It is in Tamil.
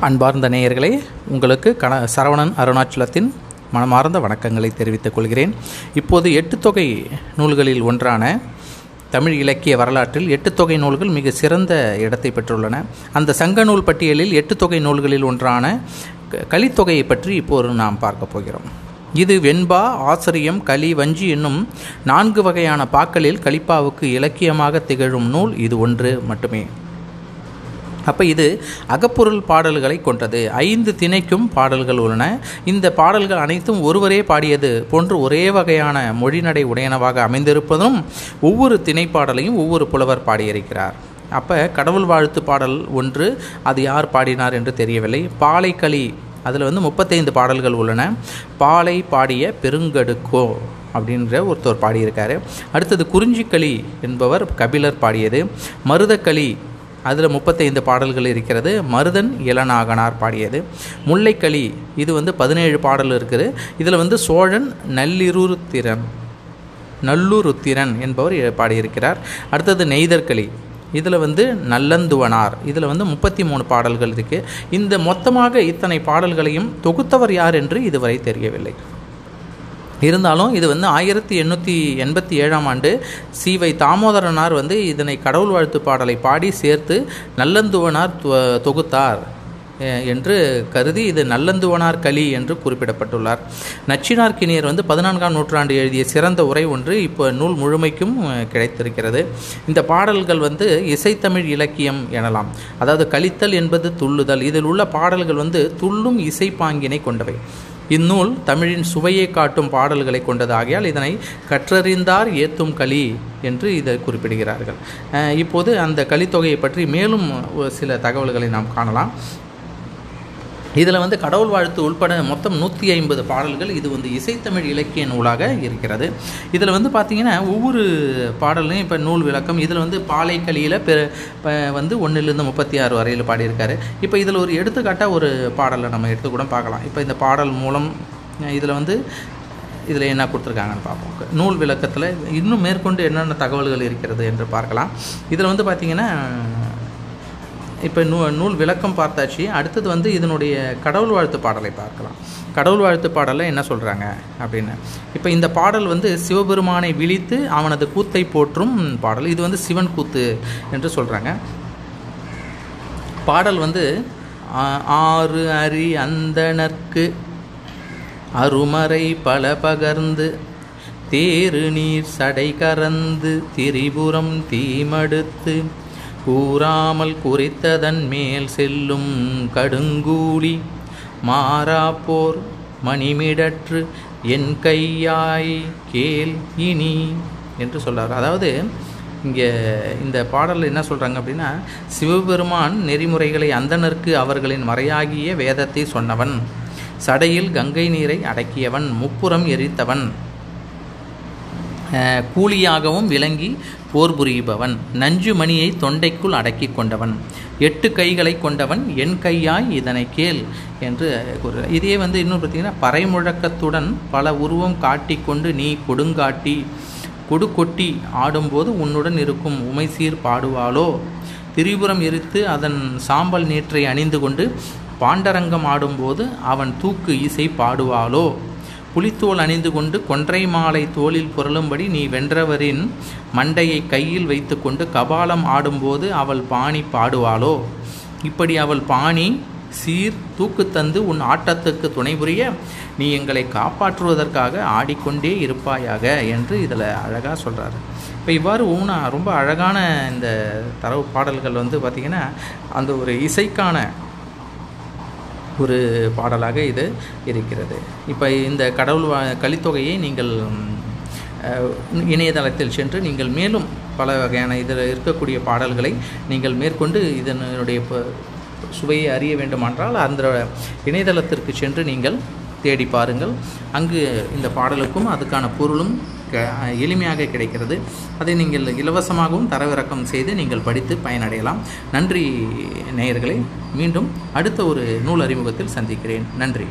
அன்பார்ந்த நேயர்களே உங்களுக்கு கண சரவணன் அருணாச்சலத்தின் மனமார்ந்த வணக்கங்களை தெரிவித்துக் கொள்கிறேன். இப்போது எட்டு தொகை நூல்களில் ஒன்றான தமிழ் இலக்கிய வரலாற்றில் எட்டு தொகை நூல்கள் மிக சிறந்த இடத்தை பெற்றுள்ளன. அந்த சங்க நூல் பட்டியலில் எட்டு தொகை நூல்களில் ஒன்றான க- கலித்தொகையை பற்றி இப்போது நாம் பார்க்க போகிறோம். இது வெண்பா ஆசிரியம் களி வஞ்சி என்னும் நான்கு வகையான பாக்களில் கலிப்பாவுக்கு இலக்கியமாக திகழும் நூல் இது ஒன்று மட்டுமே. அப்போ இது அகப்பொருள் பாடல்களை கொண்டது. ஐந்து திணைக்கும் பாடல்கள் உள்ளன. இந்த பாடல்கள் அனைத்தும் ஒருவரே பாடியது போன்று ஒரே வகையான மொழிநடை உடையனவாக அமைந்திருப்பதும் ஒவ்வொரு திணைப்பாடலையும் ஒவ்வொரு புலவர் பாடியிருக்கிறார். அப்போ கடவுள் வாழ்த்து பாடல் ஒன்று அது யார் பாடினார் என்று தெரியவில்லை. பாலைக்களி அதில் வந்து முப்பத்தைந்து பாடல்கள் உள்ளன. பாலை பாடிய பெருங்கடுக்கோ அப்படின்ற ஒருத்தர் பாடியிருக்காரு. அடுத்தது குறிஞ்சிக்களி என்பவர் கபிலர் பாடியது. மருதக்களி அதில் முப்பத்தைந்து பாடல்கள் இருக்கிறது. மருதன் இளநாகனார் பாடியது. முல்லைக்களி இது வந்து பதினேழு பாடல் இருக்குது. இதில் வந்து சோழன் நல்லிருத்திரன் நல்லுருத்திரன் என்பவர் பாடியிருக்கிறார். அடுத்தது நெய்தர்களி இதில் வந்து நல்லந்துவனார். இதில் வந்து முப்பத்தி மூணு பாடல்கள் இருக்குது இந்த மொத்தமாக இத்தனை பாடல்களையும் தொகுத்தவர் யார் என்று இதுவரை தெரியவில்லை. இருந்தாலும் இது வந்து ஆயிரத்தி எண்ணூற்றி எண்பத்தி ஏழாம் ஆண்டு சிவை தாமோதரனார் வந்து இதனை கடவுள் வாழ்த்து பாடலை பாடி சேர்த்து நல்லந்துவனார் தொ- தொகுத்தார் என்று கருதி இது நல்லந்துவனார் களி என்று குறிப்பிடப்பட்டுள்ளார். நச்சினார் கிணியர் வந்து பதினான்காம் நூற்றாண்டு எழுதிய சிறந்த உரை ஒன்று இப்போ நூல் முழுமைக்கும் கிடைத்திருக்கிறது. இந்த பாடல்கள் வந்து இசைத்தமிழ் இலக்கியம் எனலாம். அதாவது கலித்தல் என்பது துள்ளுதல். இதில் உள்ள பாடல்கள் வந்து துள்ளும் இசைப்பாங்கினை கொண்டவை. இந்நூல் தமிழின் சுவையை காட்டும் பாடல்களை கொண்டதாகியால் இதனை கற்றறிந்தார் ஏத்தும் களி என்று இதை குறிப்பிடுகிறார்கள். இப்போது அந்த கலித்தொகையை பற்றி மேலும் ஒரு சில தகவல்களை நாம் காணலாம். இதில் வந்து கடவுள் வாழ்த்து உள்பட மொத்தம் நூற்றி ஐம்பது பாடல்கள் இது வந்து இசைத்தமிழ் இலக்கிய நூலாக இருக்கிறது. இதில் வந்து பார்த்திங்கன்னா ஒவ்வொரு பாடல்லையும் இப்போ நூல் விளக்கம் இதில் வந்து பாலைக்களியில் பெ வந்து ஒன்றிலிருந்து முப்பத்தி ஆறு வரையில் பாடியிருக்காரு. இப்போ இதில் ஒரு எடுத்துக்காட்டாக ஒரு பாடலை நம்ம எடுத்து கூட பார்க்கலாம். இப்போ இந்த பாடல் மூலம் இதில் வந்து இதில் என்ன கொடுத்துருக்காங்கன்னு பார்ப்போம். நூல் விளக்கத்தில் இன்னும் மேற்கொண்டு என்னென்ன தகவல்கள் இருக்கிறது என்று பார்க்கலாம். இதில் வந்து பார்த்திங்கன்னா இப்போ நூ நூல் விளக்கம் பார்த்தாச்சு. அடுத்தது வந்து இதனுடைய கடவுள் வாழ்த்து பாடலை பார்க்கலாம். கடவுள் வாழ்த்து பாடலில் என்ன சொல்கிறாங்க அப்படின்னு. இப்போ இந்த பாடல் வந்து சிவபெருமானை விழித்து அவனது கூத்தை போற்றும் பாடல். இது வந்து சிவன் கூத்து என்று சொல்கிறாங்க பாடல் வந்து ஆ- ஆறு அரி அந்தனர்க்கு அருமறை பல பகர்ந்து தேரு நீர் சடை கறந்து திரிபுரம் தீமடுத்து கூறாமல் குறித்ததன் மேல் செல்லும் கடுங்கூலி மாறாப்போர் மணிமிடற்று என் கையாய் கேள் இனி என்று சொல்றார். அதாவது இங்கே இந்த பாடலில் என்ன சொல்கிறாங்க அப்படின்னா சிவபெருமான் நெறிமுறைகளை அந்தனருக்கு அவர்களின் மறையாகிய வேதத்தை சொன்னவன் சடையில் கங்கை நீரை அடக்கியவன் முப்புறம் எரித்தவன் கூலியாகவும் விளங்கி போர் புரிபவன் நஞ்சு மணியை தொண்டைக்குள் அடக்கி கொண்டவன் எட்டு கைகளை கொண்டவன் என் கையாய் இதனை கேள் என்று கூறுகிறார் இதே வந்து இன்னும் பார்த்தீங்கன்னா பறைமுழக்கத்துடன் பல உருவம் காட்டிக்கொண்டு நீ கொடுங்காட்டி கொடு கொட்டி ஆடும்போது உன்னுடன் இருக்கும் உமைசீர் பாடுவாளோ? திரிபுரம் எரித்து அதன் சாம்பல் நீற்றை அணிந்து கொண்டு பாண்டரங்கம் ஆடும்போது அவன் தூக்கு இசை பாடுவாளோ? புலித்தோல் அணிந்து கொண்டு கொன்றை மாலை தோளில் புரளும்படி நீ வென்றவரின் மண்டையை கையில் வைத்துக்கொண்டு கபாலம் ஆடும்போது அவள் பாணி பாடுவாளோ? இப்படி அவள் பாணி சீர் தூக்கு தந்து உன் ஆட்டத்துக்கு துணை புரிய நீ எங்களை காப்பாற்றுவதற்காக ஆடிக்கொண்டே இருப்பாயாக? என்று இதில் அழகாக சொல்கிறாரு இப்போ இவ்வாறு ஊனா ரொம்ப அழகான இந்த தரவு பாடல்கள் வந்து பார்த்திங்கன்னா அந்த ஒரு இசைக்கான ஒரு பாடலாக இது இருக்கிறது. இப்போ இந்த கடவுள் வா- கலித்தொகையை நீங்கள் இணையதளத்தில் சென்று நீங்கள் மேலும் பல வகையான இதில் இருக்கக்கூடிய பாடல்களை நீங்கள் மேற்கொண்டு இதனுடைய சுவையை அறிய வேண்டுமென்றால் அந்த இணையதளத்திற்கு சென்று நீங்கள் தேடி பாருங்கள். அங்கு இந்த பாடலுக்கும் அதுக்கான பொருளும் எளிமையாக கிடைக்கிறது. அதை நீங்கள் இலவசமாகவும் தரவிறக்கம் செய்து நீங்கள் படித்து பயனடையலாம். நன்றி நேயர்களே. மீண்டும் அடுத்த ஒரு நூல் அறிமுகத்தில் சந்திக்கிறேன். நன்றி.